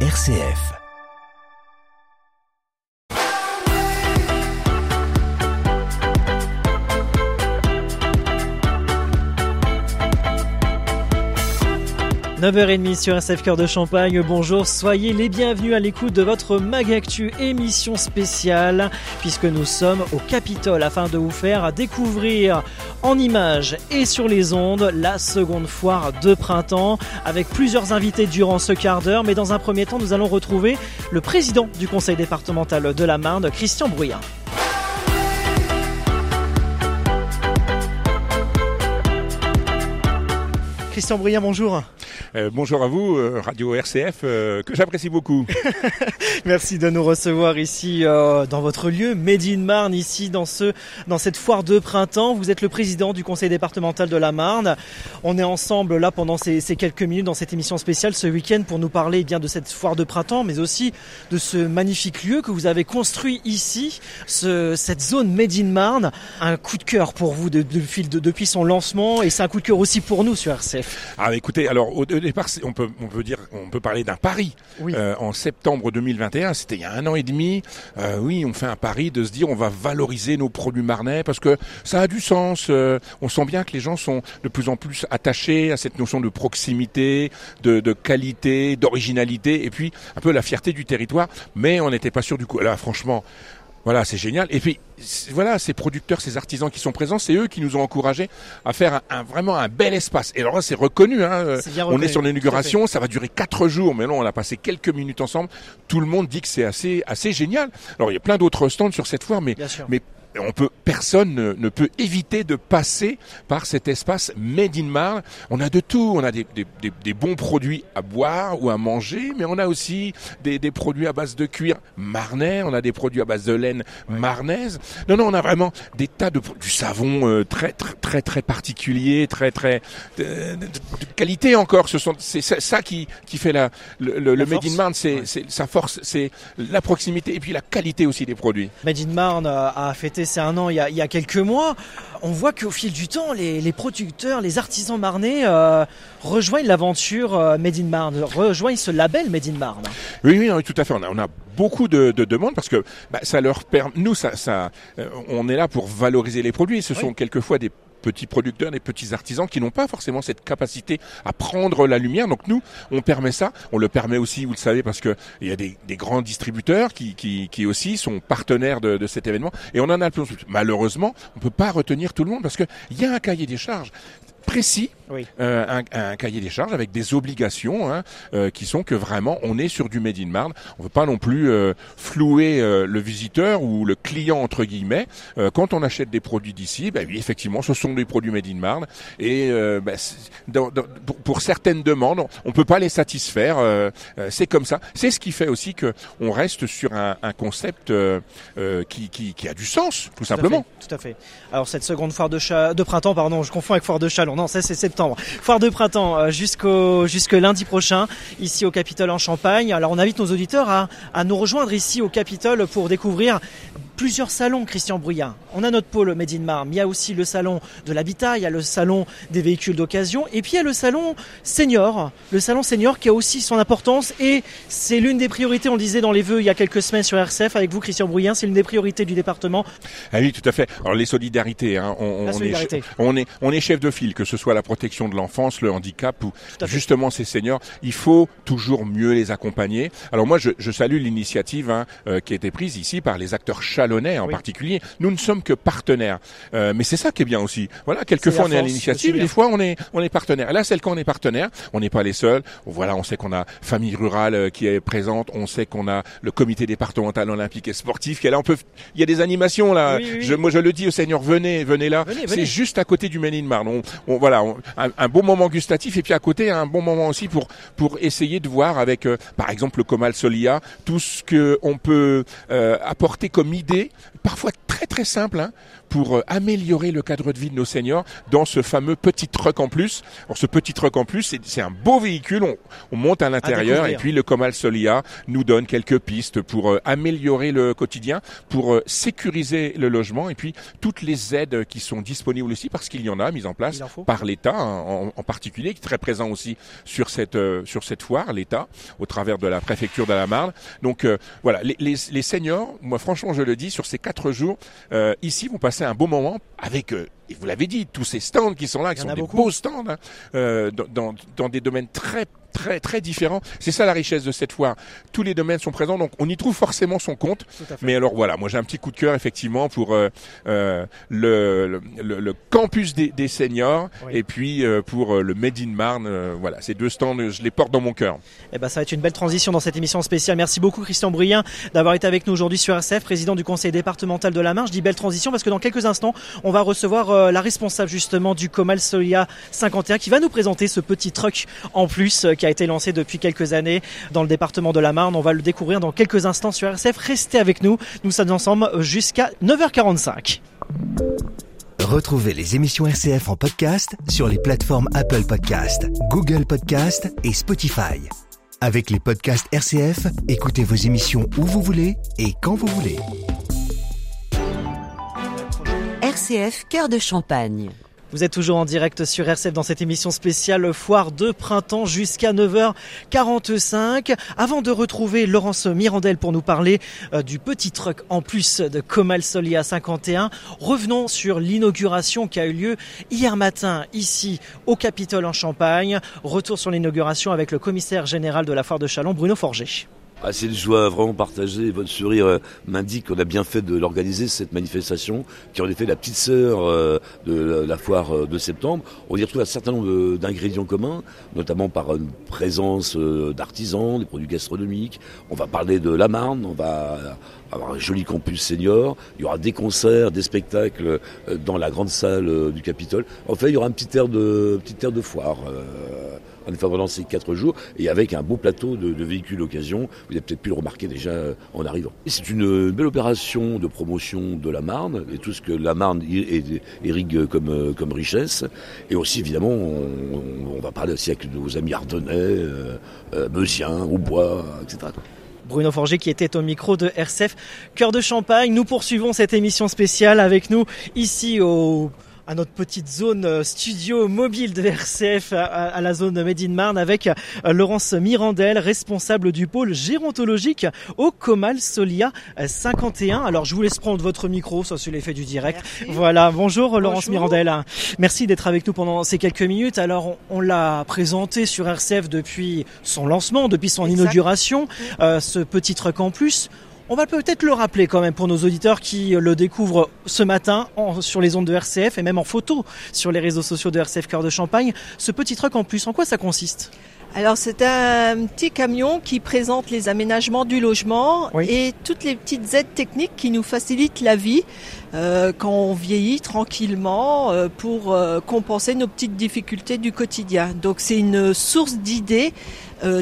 RCF. « 9h30 sur SF Cœur de Champagne. Bonjour, soyez les bienvenus à l'écoute de votre Magactu émission spéciale, puisque nous sommes au Capitole afin de vous faire découvrir en images et sur les ondes la seconde foire de printemps, avec plusieurs invités durant ce quart d'heure. Mais dans un premier temps, nous allons retrouver le président du conseil départemental de la Marne, Christian Brouillard. Christian Brouillard, bonjour. Euh, bonjour à vous, euh, Radio RCF, euh, que j'apprécie beaucoup. Merci de nous recevoir ici dans votre lieu, Made in Marne, ici dans, ce, dans cette foire de printemps. Vous êtes le président du conseil départemental de la Marne. On est ensemble là pendant ces, quelques minutes dans cette émission spéciale ce week-end pour nous parler eh bien de cette foire de printemps, mais aussi de ce magnifique lieu que vous avez construit ici, ce, cette zone Made in Marne. Un coup de cœur pour vous de, de, depuis son lancement et c'est un coup de cœur aussi pour nous sur RCF. Ah écoutez, alors au, départ, on peut, on peut dire, on peut parler d'un pari. Euh, en septembre 2021, c'était il y a un an et demi. Euh, oui, on fait un pari de se dire on va valoriser nos produits marnais parce que ça a du sens. Euh, on sent bien que les gens sont de plus en plus attachés à cette notion de proximité, de, de qualité, d'originalité, et puis un peu la fierté du territoire. Mais on n'était pas sûr du coup. Là, franchement, voilà, c'est génial. Et puis, voilà, ces producteurs, ces artisans qui sont présents, c'est eux qui nous ont encouragés à faire un, vraiment un bel espace. Et alors là, c'est reconnu. Hein. on est sur l'inauguration, ça va durer quatre jours, mais là, on a passé quelques minutes ensemble. Tout le monde dit que c'est assez, assez génial. Alors, il y a plein d'autres stands sur cette foire, mais, mais on peut, personne ne, peut éviter de passer par cet espace Made in Marne. On a de tout. On a des, bons produits à boire ou à manger, mais on a aussi des, produits à base de cuir marnais. On a des produits à base de laine marnaise. Non, non, on a vraiment des tas de du savon euh, très, très, très, très particulier, très, très de, qualité encore. Ce sont, c'est ça qui, qui fait la, le, Made in Marne, c'est, sa force, c'est la proximité et puis la qualité aussi des produits. Made in Marne a fêté c'est un an il y, a, quelques mois, on voit qu'au fil du temps, les, producteurs, les artisans marnais euh, rejoignent l'aventure euh, Made in Marne, rejoignent ce label Made in Marne. Oui, oui, tout à fait. On a, beaucoup de, demandes parce que bah, ça leur permet, nous, ça, ça, euh, on est là pour valoriser les produits. Ce sont quelquefois des petits producteurs, des petits artisans qui n'ont pas forcément cette capacité à prendre la lumière. Donc nous, on permet ça. On le permet aussi, vous le savez, parce que il y a des, grands distributeurs qui, aussi sont partenaires de, cet événement. Et on en a plus. Malheureusement, on peut pas retenir tout le monde parce qu'il y a un cahier des charges précis, euh, un, un, cahier des charges avec des obligations hein, euh, qui sont que vraiment on est sur du Made in Marne. On veut pas non plus euh, flouer euh, le visiteur ou le client entre guillemets. Euh, quand on achète des produits d'ici, ben oui effectivement ce sont des produits Made in Marne et dans, dans, pour, pour, certaines demandes on peut pas les satisfaire. c'est comme ça. C'est ce qui fait aussi que on reste sur un, un concept qui, qui, qui, a du sens tout, simplement. tout à fait. Alors cette seconde foire de, de printemps, pardon, je confonds avec foire de chalon non, c'est Foire de printemps euh, jusqu'au jusque lundi prochain ici au Capitole en Champagne. Alors on invite nos auditeurs à nous rejoindre ici au Capitole pour découvrir plusieurs salons, Christian Brouillard. On a notre pôle Made in Marne, il y a aussi le salon de l'habitat, il y a le salon des véhicules d'occasion, et puis il y a le salon senior, le salon senior qui a aussi son importance, et c'est l'une des priorités, on le disait dans les vœux il y a quelques semaines sur RCF, avec vous Christian Brouillard, c'est l'une des priorités du département. Ah oui, tout à fait. Alors les solidarités, hein, on, Est, on, est, on est chef de file, que ce soit la protection de l'enfance, le handicap ou justement ces seniors, il faut toujours mieux les accompagner. Alors moi, je, je salue l'initiative hein, euh, qui a été prise ici par les acteurs en particulier. Nous ne sommes que partenaires. Euh, mais c'est ça qui est bien aussi. Voilà, quelquefois on est à l'initiative, des fois on est on est partenaire. là, c'est le cas, on est partenaire. On n'est pas les seuls. Voilà, on sait qu'on a famille rurale euh, qui est présente. On sait qu'on a le comité départemental olympique et sportif qui est là. On peut, il y a des animations là. Je, moi, je le dis au Seigneur, venez, venez là. C'est juste à côté du Ménil Marne. On, voilà, un, bon moment gustatif et puis à côté un bon moment aussi pour pour essayer de voir avec, euh, par exemple, le Comal Solia, tout ce que on peut apporter comme idée parfois très très simple, hein, pour améliorer le cadre de vie de nos seniors dans ce fameux petit truck en plus. Alors ce petit truck en plus, c'est un beau véhicule. On, on monte à l'intérieur et puis le Comal Solia nous donne quelques pistes pour améliorer le quotidien, pour sécuriser le logement et puis toutes les aides qui sont disponibles aussi parce qu'il y en a mises en place par l'État hein, en, particulier, qui est très présent aussi sur cette sur cette foire, l'État, au travers de la préfecture de la Marne. Donc voilà, les, les, les, seniors, moi franchement je le dis, sur ces quatre jours, euh, ici vont passer un beau moment avec euh, et vous l'avez dit, tous ces stands qui sont là, qui sont des beaux stands, hein, euh, dans, dans, dans, des domaines très très très différents. C'est ça la richesse de cette foire. Tous les domaines sont présents, donc on y trouve forcément son compte. Mais alors voilà, moi j'ai un petit coup de cœur effectivement pour euh, euh le, le, le, campus des, des seniors et puis euh, pour le Made in Marne. voilà, ces deux stands, je les porte dans mon cœur. Eh ben ça va être une belle transition dans cette émission spéciale. Merci beaucoup Christian Bruyien d'avoir été avec nous aujourd'hui sur RCF, président du conseil départemental de la Marne. Je dis belle transition parce que dans quelques instants, on va recevoir la responsable justement du Comal Solia 51 qui va nous présenter ce petit truck en plus qui a été lancé depuis quelques années dans le département de la Marne. On va le découvrir dans quelques instants sur RCF. Restez avec nous. Nous sommes ensemble jusqu'à 9h45. Retrouvez les émissions RCF en podcast sur les plateformes Apple Podcast, Google Podcast et Spotify. Avec les podcasts RCF, écoutez vos émissions où vous voulez et quand vous voulez. RCF Cœur de Champagne. Vous êtes toujours en direct sur RCF dans cette émission spéciale Foire de printemps jusqu'à 9h45. Avant de retrouver Laurence Mirandel pour nous parler euh, du petit truck en plus de Comal Solia 51, revenons sur l'inauguration qui a eu lieu hier matin ici au Capitole en Champagne. Retour sur l'inauguration avec le commissaire général de la Foire de Chalon, Bruno Forger. Ah, c'est une joie vraiment partagée. Votre sourire euh, m'indique qu'on a bien fait de l'organiser, cette manifestation, qui est en effet la petite sœur euh, de la foire euh, de septembre. On y retrouve un certain nombre d'ingrédients communs, notamment par une présence d'artisans, des produits gastronomiques. On va parler de la Marne, on va avoir un joli campus senior. Il y aura des concerts, des spectacles dans la grande salle du Capitole. En fait, il y aura un petit air de, petit air de foire en effet pendant ces quatre jours et avec un beau plateau de, véhicules d'occasion. Vous avez peut-être pu le remarquer déjà euh, en arrivant. C'est une belle opération de promotion de la Marne et tout ce que la Marne irrigue comme, euh, comme richesse. Et aussi, évidemment, on, va parler aussi avec nos amis ardennais, euh, euh Meusiens, Aubois, etc. Bruno Forger qui était au micro de RCF Cœur de Champagne. Nous poursuivons cette émission spéciale avec nous ici au à notre petite zone euh, studio mobile de RCF à, la zone Made in Marne avec euh, Laurence Mirandel, responsable du pôle gérontologique au Comal Solia 51. Alors je vous laisse prendre votre micro, ça c'est l'effet du direct. Voilà, bonjour, Laurence Mirandel. Merci d'être avec nous pendant ces quelques minutes. Alors on, l'a présenté sur RCF depuis son lancement, depuis son inauguration, euh, ce petit truc en plus. On va peut-être le rappeler quand même pour nos auditeurs qui le découvrent ce matin sur les ondes de RCF et même en photo sur les réseaux sociaux de RCF Cœur de Champagne. Ce petit truc en plus, en quoi ça consiste? Alors c'est un petit camion qui présente les aménagements du logement et toutes les petites aides techniques qui nous facilitent la vie euh, quand on vieillit tranquillement euh, pour euh, compenser nos petites difficultés du quotidien. Donc c'est une source d'idées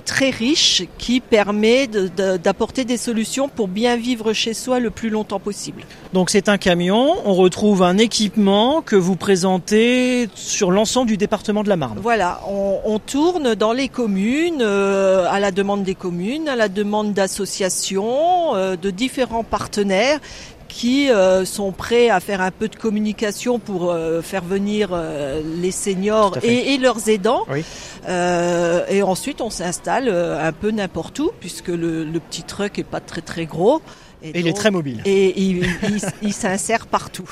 très riche qui permet d'apporter des solutions pour bien vivre chez soi le plus longtemps possible. Donc c'est un camion, on retrouve un équipement que vous présentez sur l'ensemble du département de la Marne. Voilà, on, on tourne dans les communes, à la demande des communes, à la demande d'associations, de différents partenaires qui euh, sont prêts à faire un peu de communication pour euh, faire venir euh, les seniors et, et, leurs aidants. Oui. et ensuite, on s'installe un peu n'importe où, puisque le, le, petit truck est pas très très gros. Et, il est très mobile. Et il, il, s'insère partout.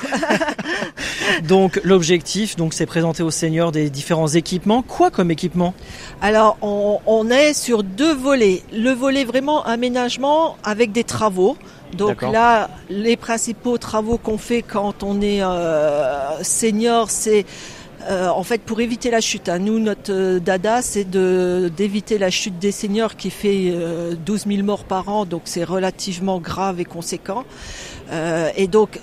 donc l'objectif, donc, c'est présenter aux seniors des différents équipements. Quoi comme équipement? Alors on, on est sur deux volets. Le volet vraiment aménagement avec des travaux. Donc là, les principaux travaux qu'on fait quand on est euh, senior, c'est euh, en fait pour éviter la chute. Hein. Nous, notre euh, dada, c'est de d'éviter la chute des seniors qui fait 12 000 morts par an, donc c'est relativement grave et conséquent. et donc,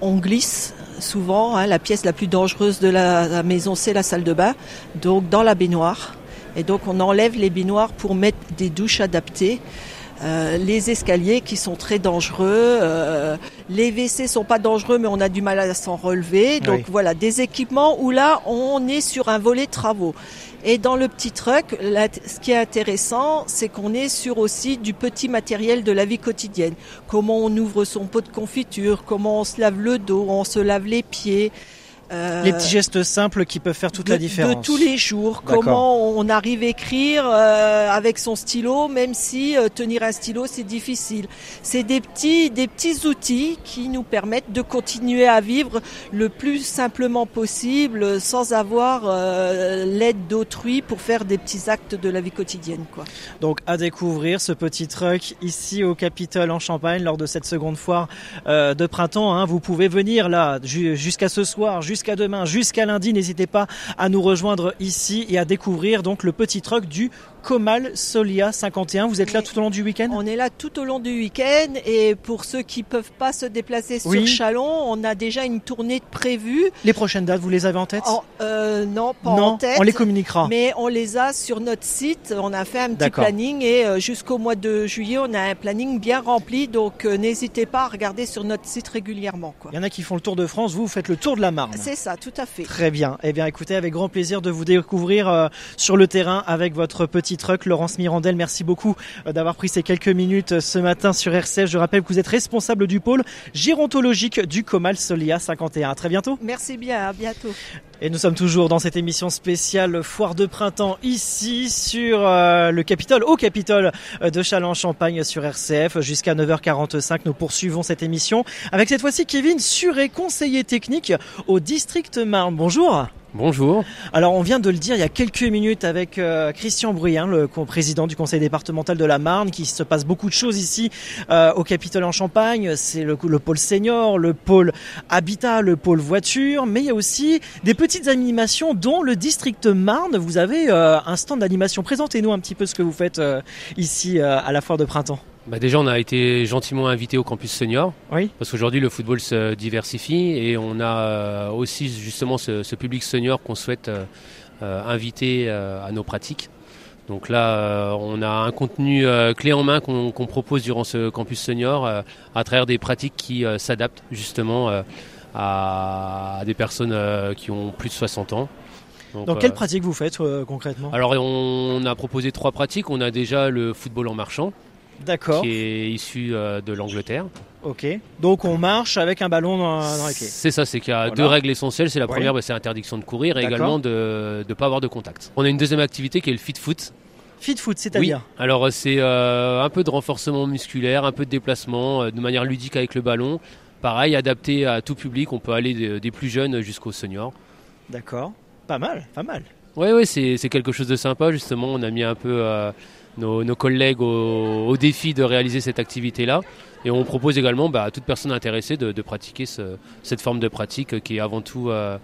on glisse souvent. Hein. la pièce la plus dangereuse de la, la maison, c'est la salle de bain, donc dans la baignoire. Et donc, on enlève les baignoires pour mettre des douches adaptées. Les escaliers qui sont très dangereux. les WC sont pas dangereux, mais on a du mal à s'en relever. Donc voilà, des équipements où là, on est sur un volet travaux. Et dans le petit truck, ce qui est intéressant, c'est qu'on est sur aussi du petit matériel de la vie quotidienne. Comment on ouvre son pot de confiture, comment on se lave le dos, on se lave les pieds. Euh, les petits gestes simples qui peuvent faire toute la différence. De tous les jours. Comment on arrive à écrire euh, avec son stylo, même si euh, tenir un stylo c'est difficile. C'est des petits, des petits outils qui nous permettent de continuer à vivre le plus simplement possible, sans avoir l'aide d'autrui pour faire des petits actes de la vie quotidienne. Quoi. Donc à découvrir ce petit truc ici au Capitole en Champagne lors de cette seconde foire de printemps. Hein. Vous pouvez venir là jusqu'à ce soir, jusqu'à demain, jusqu'à lundi. N'hésitez pas à nous rejoindre ici et à découvrir donc le petit truc du Comal Solia 51. Vous êtes là tout au long du week-end? On est là tout au long du week-end et pour ceux qui peuvent pas se déplacer sur Chalon, on a déjà une tournée prévue. Les prochaines dates, vous les avez en tête? Euh, Non, pas en tête. On les communiquera. Mais on les a sur notre site. On a fait un petit planning et euh, jusqu'au mois de juillet, on a un planning bien rempli. Donc euh, n'hésitez pas à regarder sur notre site régulièrement. Il y en a qui font le tour de France. Vous, vous faites le tour de la Marne. C'est ça, tout à fait. Très bien. Eh bien, écoutez, avec grand plaisir de vous découvrir sur le terrain avec votre petit truck. Laurence Mirandel, merci beaucoup euh, d'avoir pris ces quelques minutes euh, ce matin sur RCF. Je rappelle que vous êtes responsable du pôle gérontologique du Comal Solia 51. À très bientôt. Merci bien, à bientôt. Et nous sommes toujours dans cette émission spéciale Foire de printemps ici sur euh, le Capitole, au Capitole de Châlons-Champagne sur RCF. Jusqu'à 9h45, nous poursuivons cette émission avec cette fois-ci Kevin Suré, conseiller technique au district Marne. Bonjour. Bonjour. Alors on vient de le dire il y a quelques minutes avec euh, Christian Bruyant, le président du conseil départemental de la Marne, qui se passe beaucoup de choses ici euh, au Capitole en Champagne. C'est le, le, pôle senior, le pôle habitat, le pôle voiture, mais il y a aussi des petites animations dont le district Marne. Vous avez euh, un stand d'animation. Présentez-nous un petit peu ce que vous faites ici à la foire de printemps. Bah déjà, on a été gentiment invité au campus senior. Oui. Parce qu'aujourd'hui, le football se diversifie et on a euh, aussi justement ce, public senior qu'on souhaite euh, euh, inviter à nos pratiques. Donc là, on a un contenu clé en main qu'on propose durant ce campus senior à travers des pratiques qui s'adaptent justement à, des personnes qui ont plus de 60 ans. Donc, Dans quelles pratiques vous faites concrètement? Alors on a proposé trois pratiques. On a déjà le football en marchant. D'accord. Qui est issu euh, de l'Angleterre. Ok. Donc on marche avec un ballon dans, les pieds. C'est ça, c'est qu'il y a deux règles essentielles. C'est la première, bah, c'est l'interdiction de courir et également de ne pas avoir de contact. On a une deuxième activité qui est le fit foot. Fit foot, c'est-à-dire oui. Alors c'est euh, un peu de renforcement musculaire, un peu de déplacement, euh, de manière ludique avec le ballon. Pareil, adapté à tout public. On peut aller des plus jeunes jusqu'aux seniors. D'accord. Pas mal, pas mal. Oui, oui, c'est quelque chose de sympa. Justement, on a mis un peu nos, collègues au, défi de réaliser cette activité-là. Et on propose également bah, à toute personne intéressée de, pratiquer cette forme de pratique qui est avant tout euh,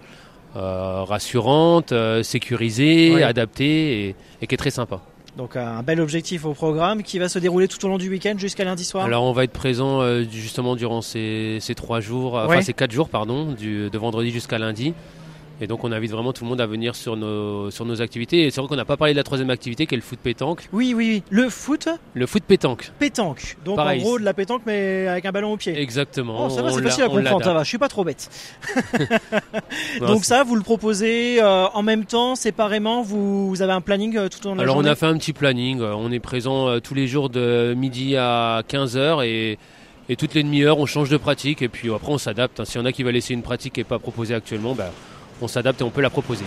euh, rassurante, euh, sécurisée, adaptée et, qui est très sympa. Donc un bel objectif au programme qui va se dérouler tout au long du week-end jusqu'à lundi soir. Alors on va être présent justement durant ces, trois jours, enfin ces quatre jours pardon, de vendredi jusqu'à lundi. Et donc on invite vraiment tout le monde à venir sur nos, sur nos activités. Et c'est vrai qu'on n'a pas parlé de la troisième activité qui est le foot pétanque. Oui, oui, oui. Le foot Le foot pétanque. Pétanque. Donc en gros de la pétanque mais avec un ballon au pied. Exactement. Oh, ça va, c'est facile à comprendre, ça va. Je suis pas trop bête. donc ça, vous le proposez euh, en même temps, séparément, vous, avez un planning euh, tout au long de la Alors on a fait un petit planning. Euh, on est présent tous les jours de midi à 15h et et toutes les demi-heures, on change de pratique et puis après on s'adapte. Hein. S'il y en a qui va laisser une pratique qui n'est pas proposée actuellement, bah, on s'adapte et on peut la proposer.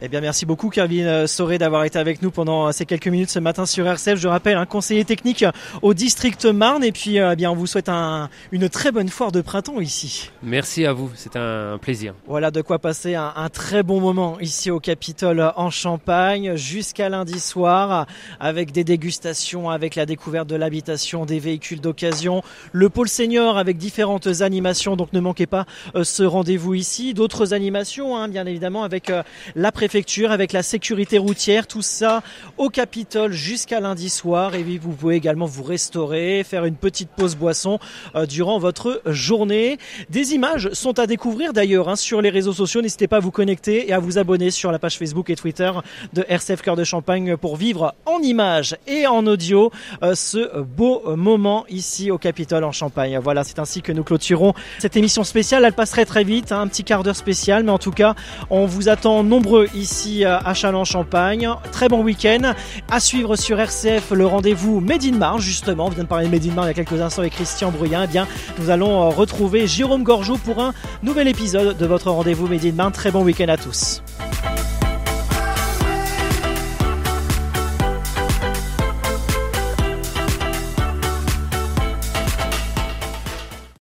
Eh bien, merci beaucoup, Kevin euh, Soré, d'avoir été avec nous pendant euh, ces quelques minutes ce matin sur RCF. Je rappelle, un conseiller technique au district Marne. Et puis, euh, eh bien, on vous souhaite une très bonne foire de printemps ici. Merci à vous, c'est un plaisir. Voilà de quoi passer un, très bon moment ici au Capitole en Champagne jusqu'à lundi soir avec des dégustations, avec la découverte de l'habitation, des véhicules d'occasion, le pôle senior avec différentes animations. Donc, ne manquez pas ce rendez-vous ici. D'autres animations, hein, bien évidemment, avec la préférence avec la sécurité routière, tout ça au Capitole jusqu'à lundi soir. Et vous pouvez également vous restaurer, faire une petite pause boisson euh, durant votre journée. Des images sont à découvrir d'ailleurs hein, sur les réseaux sociaux. N'hésitez pas à vous connecter et à vous abonner sur la page Facebook et Twitter de RCF Cœur de Champagne pour vivre en images et en audio euh, ce beau moment ici au Capitole en Champagne. Voilà, c'est ainsi que nous clôturons cette émission spéciale. Elle passerait très vite, hein, un petit quart d'heure spécial, mais en tout cas, on vous attend nombreux ici à Châlons-Champagne. Très bon week-end. À suivre sur RCF le rendez-vous Made in Marne, justement. On vient de parler de Made in Marne il y a quelques instants avec Christian Bruyant. Eh bien, nous allons euh, retrouver Jérôme Gorgeau pour un nouvel épisode de votre rendez-vous Made in Marne. Très bon week-end à tous.